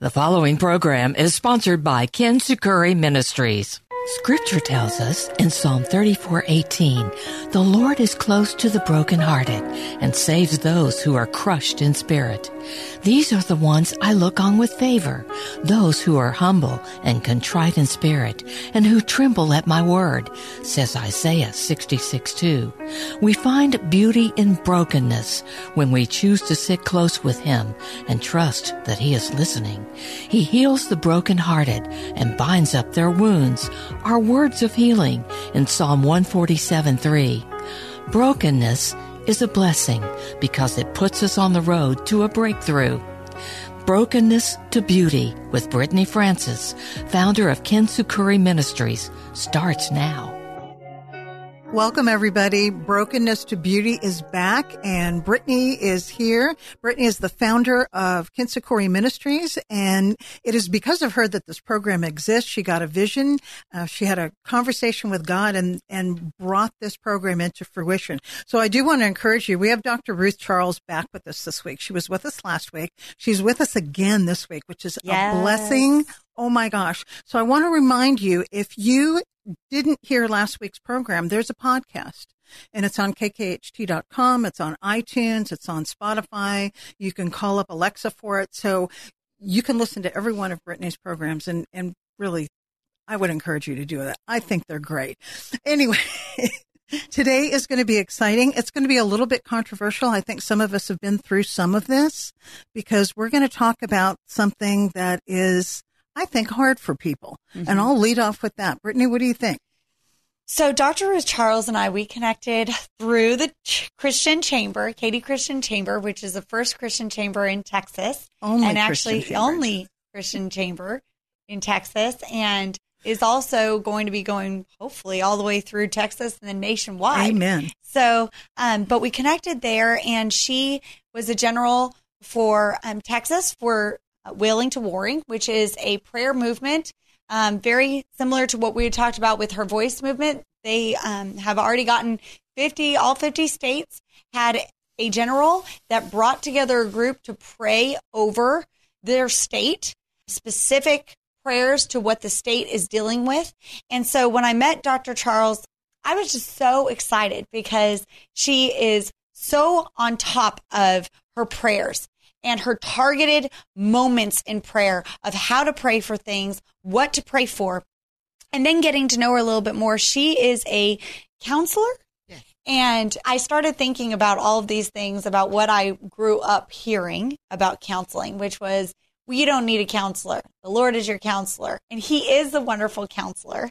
The following program is sponsored by Kintsukuroi Ministries. Scripture tells us in Psalm 34:18, "The Lord is close to the brokenhearted and saves those who are crushed in spirit." These are the ones I look on with favor, those who are humble and contrite in spirit and who tremble at my word, says Isaiah 66 2. We find beauty in brokenness when we choose to sit close with him and trust that he is listening. He heals the brokenhearted and binds up their wounds are words of healing in Psalm 147 3. Brokenness is a blessing because it puts us on the road to a breakthrough. Brokenness to Beauty with Brittany Francis, founder of Kintsukuroi Ministries, starts now. Welcome, everybody. Brokenness to Beauty is back, and Brittany is here. Brittany is the founder of Ken Ministries, and it is because of her that this program exists. She got a vision, uh, she had a conversation with God, and and brought this program into fruition. So I do want to encourage you. We have Dr. Ruth Charles back with us this week. She was with us last week. She's with us again this week, which is yes. a blessing. Oh my gosh. So I want to remind you if you didn't hear last week's program, there's a podcast and it's on kkht.com. It's on iTunes. It's on Spotify. You can call up Alexa for it. So you can listen to every one of Brittany's programs and, and really, I would encourage you to do that. I think they're great. Anyway. Today is going to be exciting. It's going to be a little bit controversial. I think some of us have been through some of this because we're going to talk about something that is I think, hard for people. Mm-hmm. And I'll lead off with that. Brittany, what do you think? So, Dr. Ruth Charles and I, we connected through the Christian Chamber, Katy Christian Chamber, which is the first Christian chamber in Texas. Only and Christian actually, chambers. only Christian chamber in Texas. And is also going to be going hopefully all the way through Texas and then nationwide. Amen. So, um, but we connected there, and she was a general for um, Texas for Wailing to Warring, which is a prayer movement, um, very similar to what we talked about with her voice movement. They um, have already gotten 50, all 50 states had a general that brought together a group to pray over their state, specific prayers to what the state is dealing with. And so when I met Dr. Charles, I was just so excited because she is so on top of her prayers and her targeted moments in prayer of how to pray for things, what to pray for, and then getting to know her a little bit more. She is a counselor. And I started thinking about all of these things about what I grew up hearing about counseling, which was, well, you don't need a counselor. The Lord is your counselor. And He is a wonderful counselor.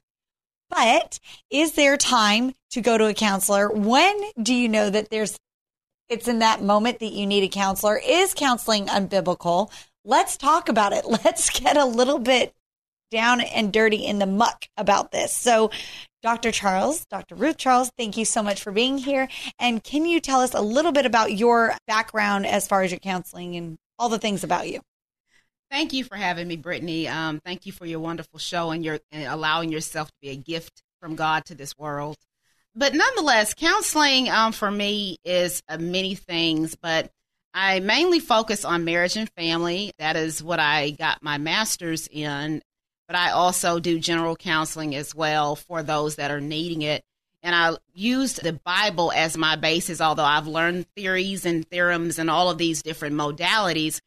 But is there time to go to a counselor? When do you know that there's it's in that moment that you need a counselor. Is counseling unbiblical? Let's talk about it. Let's get a little bit down and dirty in the muck about this. So, Dr. Charles, Dr. Ruth Charles, thank you so much for being here. And can you tell us a little bit about your background as far as your counseling and all the things about you? Thank you for having me, Brittany. Um, thank you for your wonderful show and your and allowing yourself to be a gift from God to this world but nonetheless, counseling um, for me is uh, many things, but I mainly focus on marriage and family. That is what I got my master's in. But I also do general counseling as well for those that are needing it. And I used the Bible as my basis, although I've learned theories and theorems and all of these different modalities.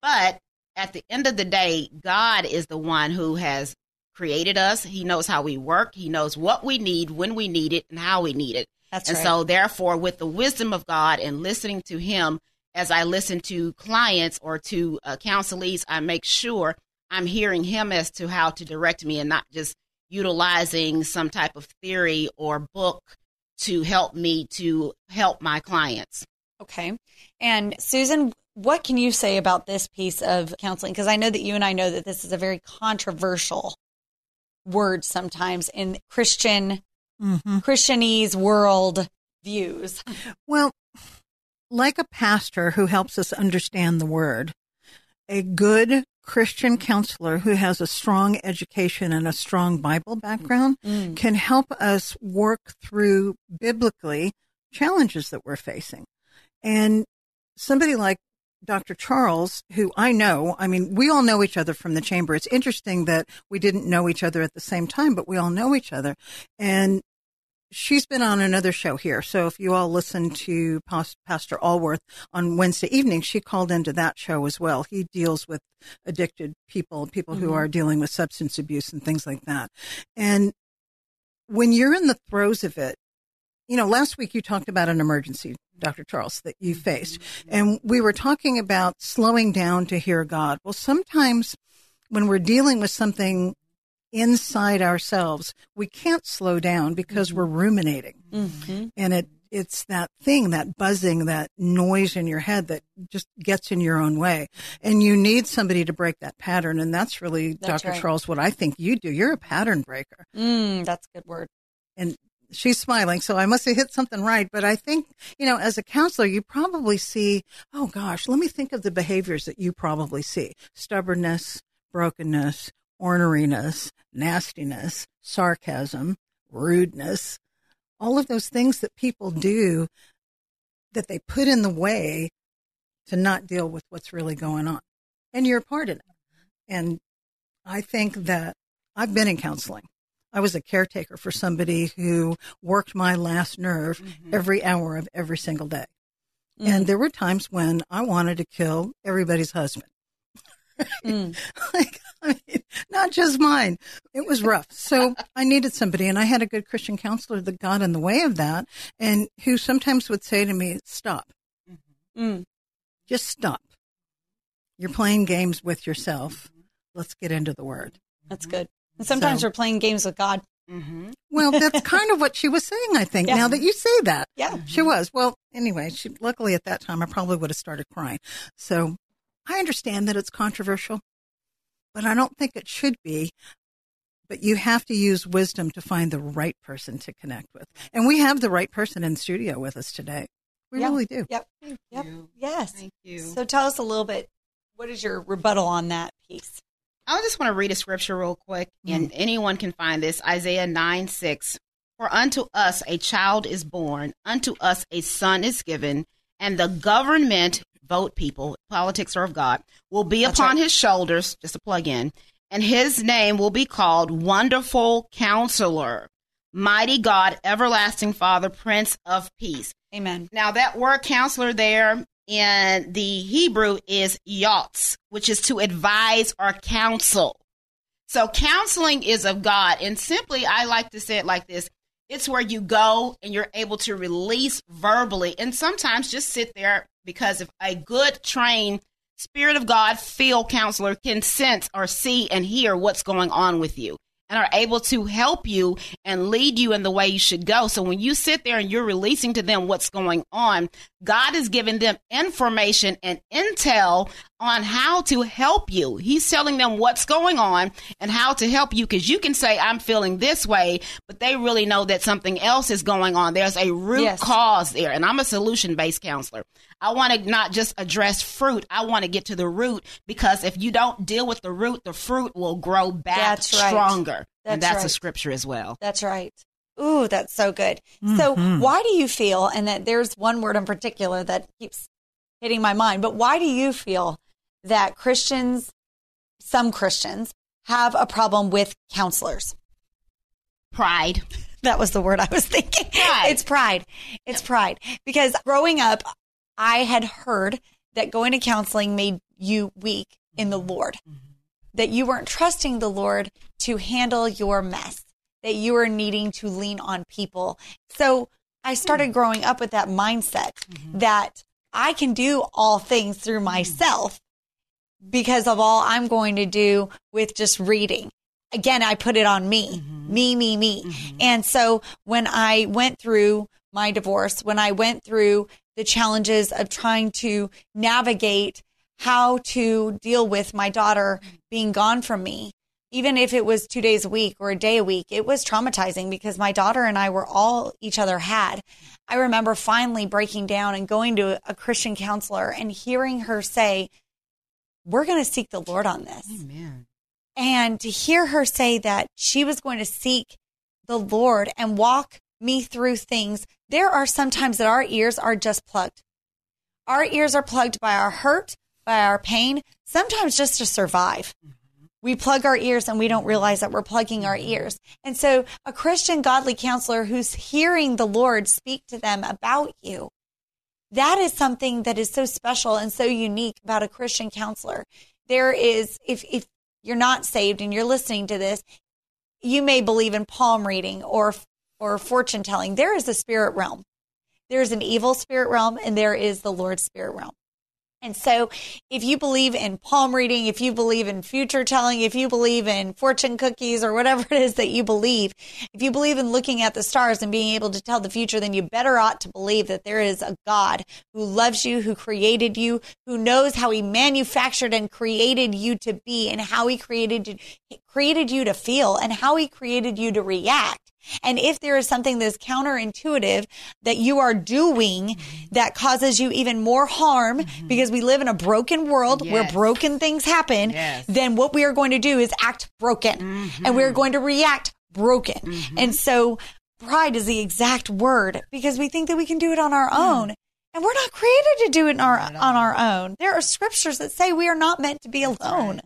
But at the end of the day, God is the one who has created us. He knows how we work. He knows what we need, when we need it, and how we need it. That's and right. so, therefore, with the wisdom of God and listening to Him as I listen to clients or to uh, counselees, I make sure I'm hearing Him as to how to direct me and not just utilizing some type of theory or book to help me to help my clients. Okay. And Susan what can you say about this piece of counseling? Because I know that you and I know that this is a very controversial word sometimes in Christian Mm-hmm. Christianese world views. Well, like a pastor who helps us understand the word, a good Christian counselor who has a strong education and a strong Bible background Mm. can help us work through biblically challenges that we're facing. And somebody like Dr. Charles, who I know, I mean, we all know each other from the chamber. It's interesting that we didn't know each other at the same time, but we all know each other. And she's been on another show here. So if you all listen to Pastor Allworth on Wednesday evening, she called into that show as well. He deals with addicted people, people who Mhm. are dealing with substance abuse and things like that. And when you're in the throes of it, you know, last week you talked about an emergency, Dr. Charles, that you faced. And we were talking about slowing down to hear God. Well, sometimes when we're dealing with something inside ourselves, we can't slow down because we're ruminating. Mm-hmm. And it, it's that thing, that buzzing, that noise in your head that just gets in your own way. And you need somebody to break that pattern. And that's really, That's Dr. right. Charles, what I think you do. You're a pattern breaker Mm, that's a good word. and she's smiling, so I must have hit something right. But I think, you know, as a counselor, you probably see, oh gosh, let me think of the behaviors that you probably see stubbornness, brokenness, orneriness, nastiness, sarcasm, rudeness, all of those things that people do that they put in the way to not deal with what's really going on. And you're a part of it. And I think that I've been in counseling. I was a caretaker for somebody who worked my last nerve every hour of every single day. And there were times when I wanted to kill everybody's husband. Mm. like, I mean, not just mine. It was rough. So I needed somebody, and I had a good Christian counselor that got in the way of that, and who sometimes would say to me, "Stop, Mm. just stop. You're playing games with yourself. Let's get into the Word." That's good. And sometimes So- we're playing games with God. Mm-hmm. Well, that's kind of what she was saying. I think Yeah. now that you say that, Yeah. she was. Well, anyway, she luckily at that time I probably would have started crying. So I understand that it's controversial, but I don't think it should be. But you have to use wisdom to find the right person to connect with, and we have the right person in studio with us today. We Yeah. really do. Yep. Thank Yep. you. Yes. Thank you. So tell us a little bit. What is your rebuttal on that piece? I just want to read a scripture real quick, and mm-hmm. anyone can find this Isaiah 9 6. For unto us a child is born, unto us a son is given, and the government, vote people, politics are of God, will be That's upon right. his shoulders, just a plug in, and his name will be called Wonderful Counselor, Mighty God, Everlasting Father, Prince of Peace. Amen. Now, that word counselor there in the Hebrew is yatz, which is to advise or counsel. So, counseling is of God. And simply, I like to say it like this it's where you go and you're able to release verbally and sometimes just sit there because if a good trained Spirit of God field counselor can sense or see and hear what's going on with you and are able to help you and lead you in the way you should go. So when you sit there and you're releasing to them what's going on, God is giving them information and intel on how to help you. He's telling them what's going on and how to help you because you can say, I'm feeling this way, but they really know that something else is going on. There's a root Yes. cause there. And I'm a solution based counselor. I want to not just address fruit. I want to get to the root because if you don't deal with the root, the fruit will grow back That's right. stronger. and That's that's a scripture as well. That's right. Ooh, that's so good. So, mm-hmm. why do you feel, and that there's one word in particular that keeps hitting my mind, but why do you feel that Christians, some Christians, have a problem with counselors? Pride. That was the word I was thinking. Pride. It's pride. It's pride. Because growing up, I had heard that going to counseling made you weak in the mm-hmm. Lord, mm-hmm. that you weren't trusting the Lord to handle your mess, that you were needing to lean on people. So I started hmm. growing up with that mindset mm-hmm. that I can do all things through hmm. myself because of all I'm going to do with just reading. Again, I put it on me, me, me, me. And so when I went through my divorce, when I went through the challenges of trying to navigate how to deal with my daughter being gone from me. Even if it was two days a week or a day a week, it was traumatizing because my daughter and I were all each other had. I remember finally breaking down and going to a Christian counselor and hearing her say, We're going to seek the Lord on this. Amen. And to hear her say that she was going to seek the Lord and walk me through things, there are sometimes that our ears are just plugged. Our ears are plugged by our hurt, by our pain, sometimes just to survive. We plug our ears and we don't realize that we're plugging our ears. And so a Christian godly counselor who's hearing the Lord speak to them about you, that is something that is so special and so unique about a Christian counselor. There is, if, if you're not saved and you're listening to this, you may believe in palm reading or, or fortune telling. There is a spirit realm. There's an evil spirit realm and there is the Lord's spirit realm. And so, if you believe in palm reading, if you believe in future telling, if you believe in fortune cookies or whatever it is that you believe, if you believe in looking at the stars and being able to tell the future, then you better ought to believe that there is a God who loves you, who created you, who knows how he manufactured and created you to be and how he created you, created you to feel and how he created you to react. And if there is something that is counterintuitive that you are doing that causes you even more harm because we live in a broken world where broken things happen, Yes. then what we are going to do is act broken and we're going to react broken. And so pride is the exact word because we think that we can do it on our own. And we're not created to do it our, on our own. There are scriptures that say we are not meant to be alone,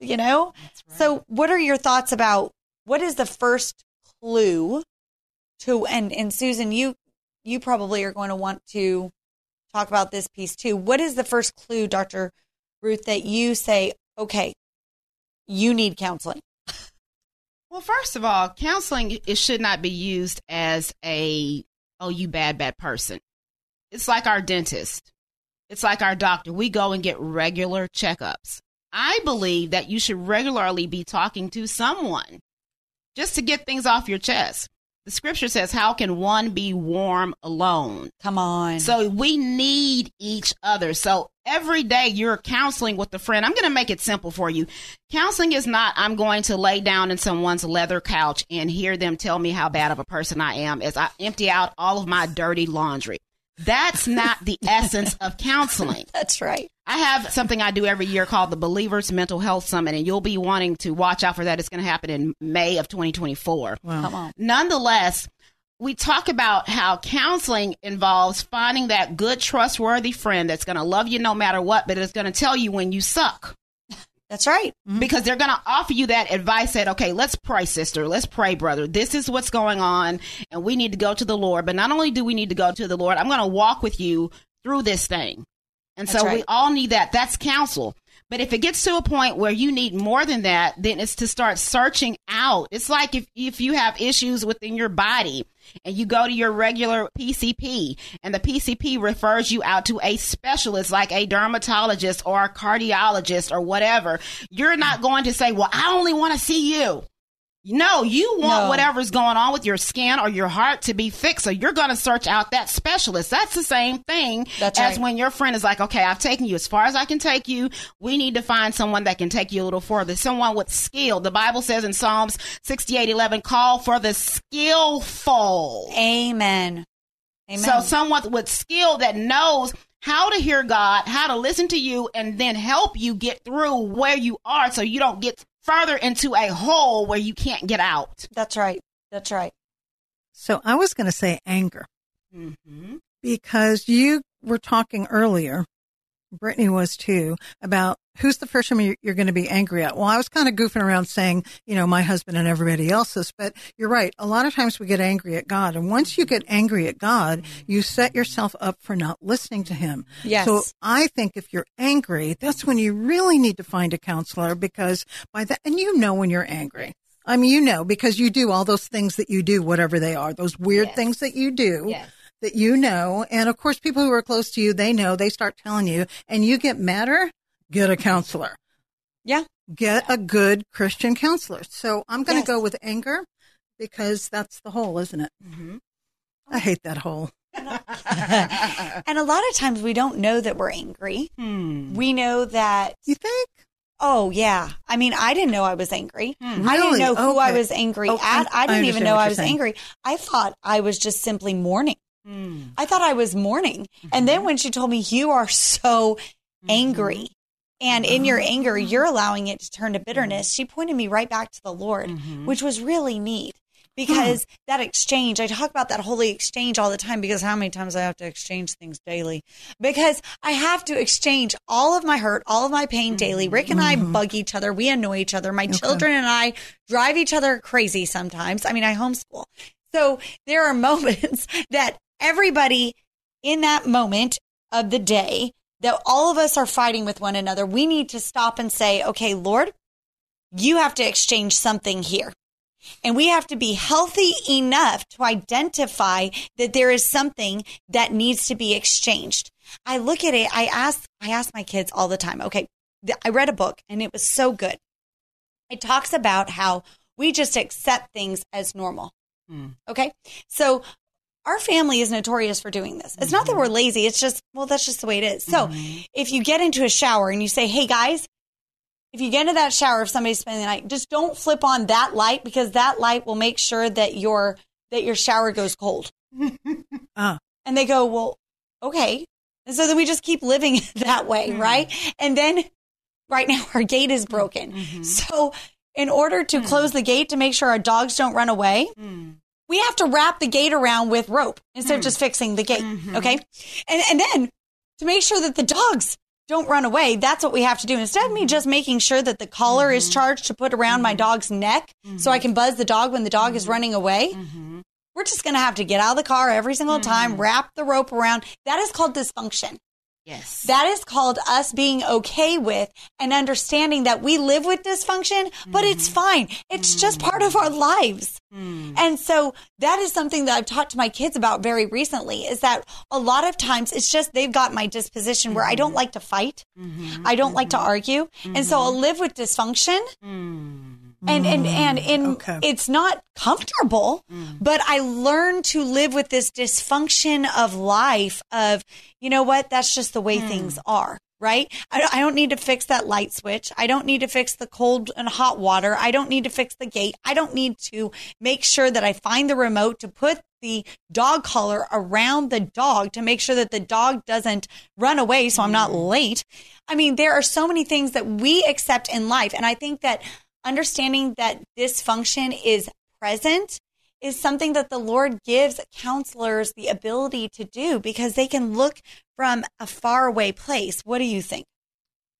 you know? So what are your thoughts about what is the first clue to and and Susan you you probably are going to want to talk about this piece too. What is the first clue Dr. Ruth that you say okay, you need counseling? Well, first of all, counseling it should not be used as a oh you bad bad person. It's like our dentist. It's like our doctor. We go and get regular checkups. I believe that you should regularly be talking to someone just to get things off your chest. The scripture says, How can one be warm alone? Come on. So we need each other. So every day you're counseling with a friend. I'm going to make it simple for you. Counseling is not, I'm going to lay down in someone's leather couch and hear them tell me how bad of a person I am as I empty out all of my dirty laundry. That's not the essence of counseling. That's right. I have something I do every year called the Believers Mental Health Summit, and you'll be wanting to watch out for that. It's going to happen in May of 2024. Come on. Nonetheless, we talk about how counseling involves finding that good, trustworthy friend that's going to love you no matter what, but is going to tell you when you suck That's right. Mm-hmm. because they're going to offer you that advice that, okay, let's pray, sister. Let's pray, brother. This is what's going on, and we need to go to the Lord. But not only do we need to go to the Lord, I'm going to walk with you through this thing. And That's so we all need that. That's counsel. But if it gets to a point where you need more than that, then it's to start searching out. It's like if, if you have issues within your body and you go to your regular PCP and the PCP refers you out to a specialist like a dermatologist or a cardiologist or whatever, you're not going to say, well, I only want to see you. No, you want No. whatever's going on with your skin or your heart to be fixed. So you're going to search out that specialist. That's the same thing That's as right. when your friend is like, okay, I've taken you as far as I can take you. We need to find someone that can take you a little further, someone with skill. The Bible says in Psalms 68 11, call for the skillful. Amen. Amen. So someone with skill that knows how to hear God, how to listen to you, and then help you get through where you are so you don't get further into a hole where you can't get out. That's right. That's right. So I was going to say anger Mm-hmm. because you were talking earlier, Brittany was too, about who's the person you're, you're going to be angry at. Well, I was kind of goofing around saying, you know, my husband and everybody else's, but you're right. A lot of times we get angry at God. And once you get angry at God, you set yourself up for not listening to him. Yes. So I think if you're angry, that's when you really need to find a counselor because by that, and you know when you're angry. I mean, you know, because you do all those things that you do, whatever they are, those weird Yes. things that you do Yes. that you know. And of course, people who are close to you, they know, they start telling you, and you get madder, get a counselor. Yeah. Get a good Christian counselor. So I'm going to Yes. go with anger because that's the hole, isn't it? Mm-hmm. I hate that hole. and a lot of times we don't know that we're angry. Hmm. We know that, You think? oh, yeah. I mean, I didn't know I was angry. I didn't know who I was angry Oh, I- at. I I didn't even know I was saying. angry. I thought I was just simply mourning. Hmm. I thought I was mourning. And then when she told me, you are so angry. And in your uh-huh. anger, you're allowing it to turn to bitterness. She pointed me right back to the Lord, mm-hmm. which was really neat hmm. because that exchange, I talk about that holy exchange all the time because how many times I have to exchange things daily? Because I have to exchange all of my hurt, all of my pain daily. Rick and I mm-hmm. bug each other. We annoy each other. My children and I drive each other crazy sometimes. I mean, I homeschool. So there are moments that everybody in that moment of the day that all of us are fighting with one another, we need to stop and say, okay, Lord, you have to exchange something here. And we have to be healthy enough to identify that there is something that needs to be exchanged. I look at it, I ask, I ask my kids all the time, okay, I read a book and it was so good. It talks about how we just accept things as normal. Hmm. Okay. So our family is notorious for doing this. It's not that we're lazy. It's just, well, that's just the way it is. So mm-hmm. if you get into a shower and you say, Hey guys, if you get into that shower, if somebody's spending the night, just don't flip on that light because that light will make sure that your, that your shower goes cold. Ah. And they go, well, okay. And so then we just keep living that way, mm-hmm. right? And then right now our gate is broken. Mm-hmm. So in order to mm. close the gate to make sure our dogs don't run away, mm. We have to wrap the gate around with rope instead of just mm. fixing the gate. Mm-hmm. Okay. And, and then to make sure that the dogs don't run away, that's what we have to do. Instead of me just making sure that the collar is mm-hmm. charged to put around my mm-hmm. dog's neck so I can buzz the dog when the dog is running away, we're just going to have to get out of the car every single time, wrap the rope around. That is called dysfunction. Yes. That is called us being okay with and understanding that we live with dysfunction, but it's mm-hmm. fine. It's just part of our lives. Mm. And so that is something that I've talked to my kids about very recently is that a lot of times it's just they've got my disposition where I don't mm-hmm. like to fight. Mm-hmm. I don't like to argue. And so I'll live with dysfunction. Mm. And and mm. and in Okay. it's not comfortable, mm. but I learned to live with this dysfunction of life of, you know what, that's just the way hmm. things are. Right? I, I don't need to fix that light switch. I don't need to fix the cold and hot water. I don't need to fix the gate. I don't need to make sure that I find the remote to put the dog collar around the dog to make sure that the dog doesn't run away so I'm not mm. late. I mean, there are so many things that we accept in life. And I think that understanding that dysfunction is present is something that the Lord gives counselors the ability to do because they can look from a faraway place. What do you think?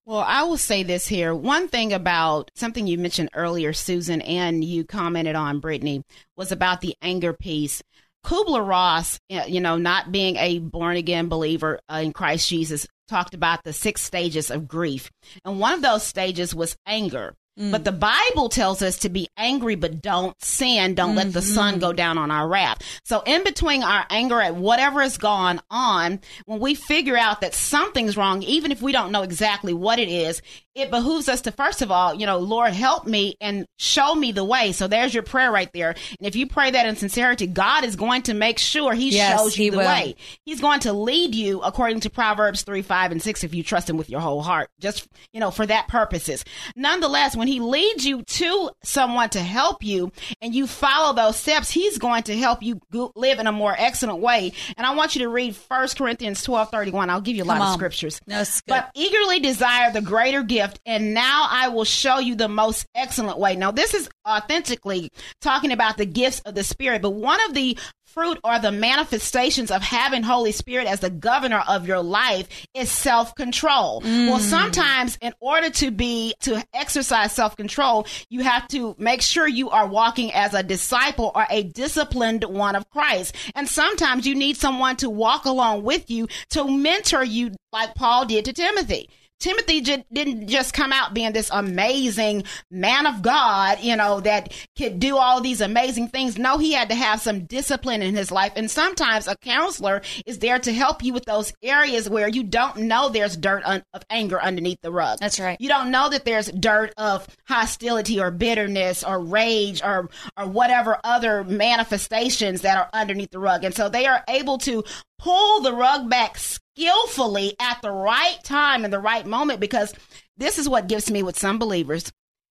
Well, I will say this here. One thing about something you mentioned earlier, Susan, and you commented on, Brittany, was about the anger piece. Kubler Ross, uh, you know, not being a born again believer uh, in Christ Jesus, talked about the six stages of grief. And one of those stages was anger. But the Bible tells us to be angry, but don't sin. Don't let the mm-hmm. sun go down on our wrath. So in between our anger at whatever has gone on, when we figure out that something's wrong, even if we don't know exactly what it is, it behooves us to first of all, you know, Lord, help me and show me the way. So there's your prayer right there. And if you pray that in sincerity, God is going to make sure He Yes, shows you He the will. way. He's going to lead you according to Proverbs 3, 5, and 6 if you trust him with your whole heart, just, you know, for that purposes. Nonetheless, when he leads you to someone to help you and you follow those steps, he's going to help you go- live in a more excellent way. And I want you to read 1 Corinthians 12, 31. I'll give you a lot Come of scriptures. No. But eagerly desire the greater gift, and now I will show you the most excellent way. Now, this is authentically talking about the gifts of the Spirit, but one of the fruit or the manifestations of having Holy Spirit as the governor of your life is self control. Mm. Well, sometimes in order to be, to exercise self control, you have to make sure you are walking as a disciple or a disciplined one of Christ. And sometimes you need someone to walk along with you to mentor you like Paul did to Timothy. Timothy j- didn't just come out being this amazing man of God, you know, that could do all these amazing things. No, he had to have some discipline in his life. And sometimes a counselor is there to help you with those areas where you don't know there's dirt un- of anger underneath the rug. That's right. You don't know that there's dirt of hostility or bitterness or rage or or whatever other manifestations that are underneath the rug. And so they are able to pull the rug back skillfully at the right time and the right moment because this is what gives me with some believers.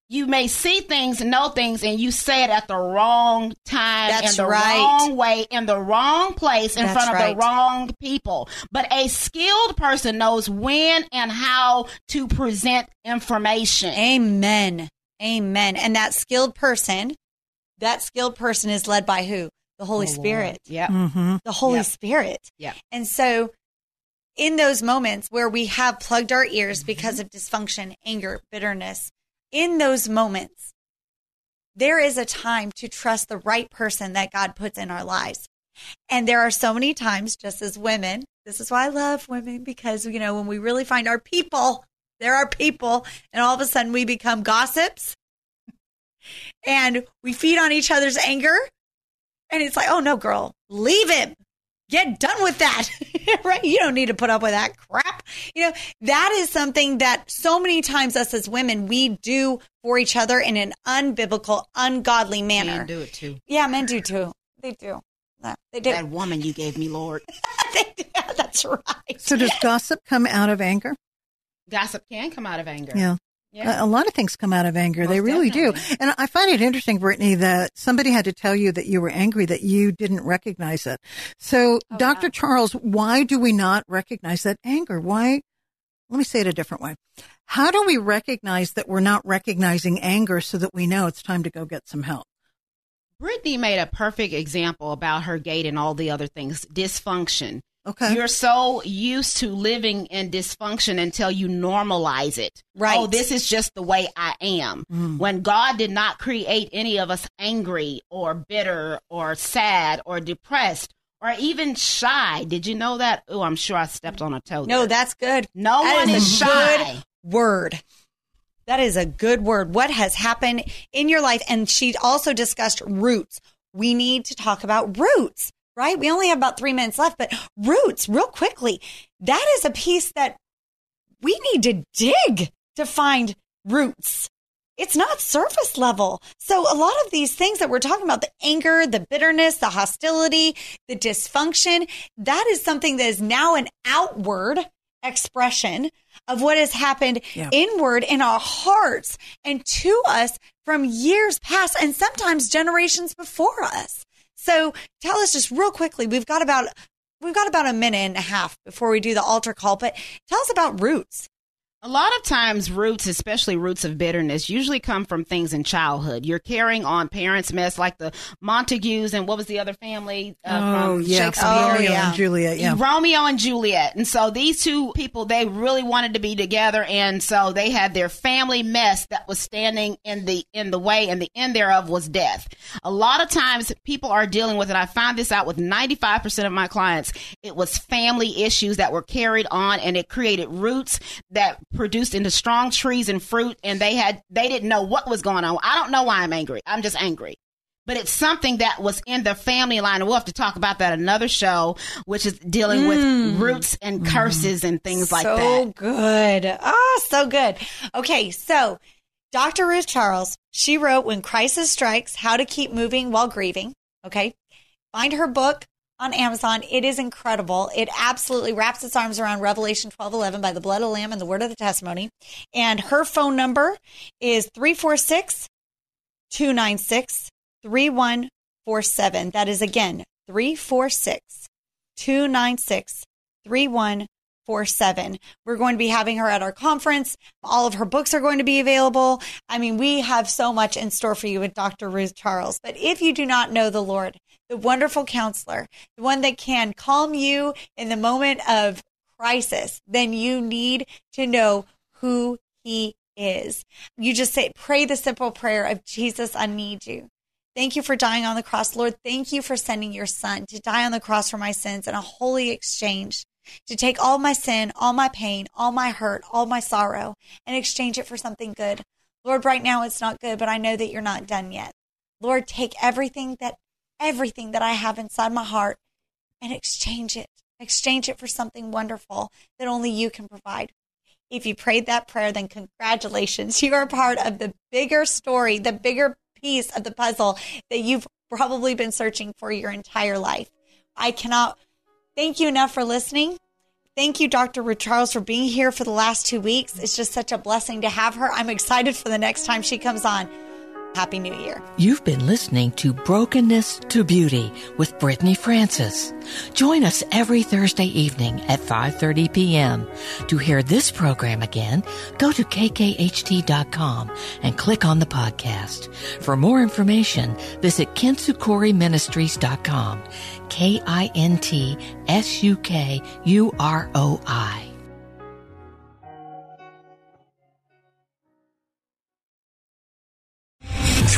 You may see things, know things, and you say it at the wrong time, That's in the right. wrong way, in the wrong place, in That's front of right. the wrong people. But a skilled person knows when and how to present information. Amen. Amen. And that skilled person, that skilled person is led by who? The Holy Spirit. Yeah. Mm-hmm. The Holy Yep. Spirit. Yeah. And so in those moments where we have plugged our ears because of dysfunction, anger, bitterness, in those moments, there is a time to trust the right person that God puts in our lives. And there are so many times, just as women, this is why I love women because, you know, when we really find our people, there are people, and all of a sudden we become gossips and we feed on each other's anger. And it's like, oh no, girl, leave him. Get done with that. right? You don't need to put up with that crap. You know, that is something that so many times us as women, we do for each other in an unbiblical, ungodly manner. Men do it too. Yeah, men do too. They do. They do. That woman you gave me, Lord. They do. That's right. So does gossip come out of anger? Gossip can come out of anger. Yeah. Yeah. A, lot of things come out of anger. they Most really do. And I find it interesting, Brittany, that somebody had to tell you that you were angry, that you didn't recognize it. So, Oh, Dr. wow. Charles, why do we not recognize that anger? Why? Let me say it a different way. How do we recognize that we're not recognizing anger so that we know it's time to go get some help? Brittany made a perfect example about her gait and all the other things dysfunction. Okay. You're so used to living in dysfunction until you normalize it. Right. Oh, this is just the way I am. Mm. When God did not create any of us angry or bitter or sad or depressed or even shy. Did you know that? Oh, I'm sure I stepped on a toe. No, that's good. no that one is is a shy. good word. That is a good word. What has happened in your life? And she also discussed roots. We need to talk about roots, right? We only have about three minutes left, but roots, real quickly. That is a piece that we need to dig to find roots. It's not surface level. So a lot of these things that we're talking about, the anger, the bitterness, the hostility, the dysfunction, that is something that is now an outward expression of what has happened Yeah. inward in our hearts and to us from years past and sometimes generations before us. So tell us just real quickly, we've got about we've got about a minute and a half before we do the altar call, but tell us about roots. A lot of times, roots, especially roots of bitterness, usually come from things in childhood. You're carrying on parents' mess, like the Montagues and what was the other family uh, oh, yeah. Shakespeare? Oh, Romeo yeah. and Juliet. Yeah. Romeo and Juliet. And so these two people, they really wanted to be together. And so they had their family mess that was standing in the, in the way and the end thereof was death. A lot of times people are dealing with it. I find this out with 95% of my clients. It was family issues that were carried on and it created roots that produced into strong trees and fruit. And they had, they didn't know what was going on. I don't know why I'm angry. I'm just angry but it's something that was in the family line. We'll have to talk about that another show, which is dealing with mm. roots and mm-hmm. curses and things like so that. good. Oh, so good. Okay, so Dr. Ruth Charles, she wrote When Crisis Strikes How to Keep Moving While Grieving. Okay. Find her book on Amazon. It is incredible. It absolutely wraps its arms around Revelation 12 11 by the blood of the Lamb and the word of the testimony. And her phone number is 346 296 3147. That is again 346 296 3147. We're going to be having her at our conference. All of her books are going to be available. I mean, we have so much in store for you with Dr. Ruth Charles. But if you do not know the Lord, the wonderful counselor, the one that can calm you in the moment of crisis, then you need to know who he is. You just say, pray the simple prayer of Jesus, I need you. Thank you for dying on the cross. Lord, thank you for sending your son to die on the cross for my sins in a holy exchange. to take all my sin, all my pain, all my hurt, all my sorrow, and exchange it for something good. Lord, right now it's not good, but I know that you're not done yet. Lord, take everything that everything that I have inside my heart and exchange it. Exchange it for something wonderful that only you can provide. If you prayed that prayer, then congratulations. You are part of the bigger story, the bigger piece of the puzzle that you've probably been searching for your entire life. I cannot thank you enough for listening. Thank you, Dr. Ruth Charles, for being here for the last two weeks. It's just such a blessing to have her. I'm excited for the next time she comes on. Happy New Year. You've been listening to Brokenness to Beauty with Brittany Francis. Join us every Thursday evening at 5:30 p.m. To hear this program again, go to kkht.com and click on the podcast. For more information, visit kintsukuroiministries.com. K I N T S U K U R O I.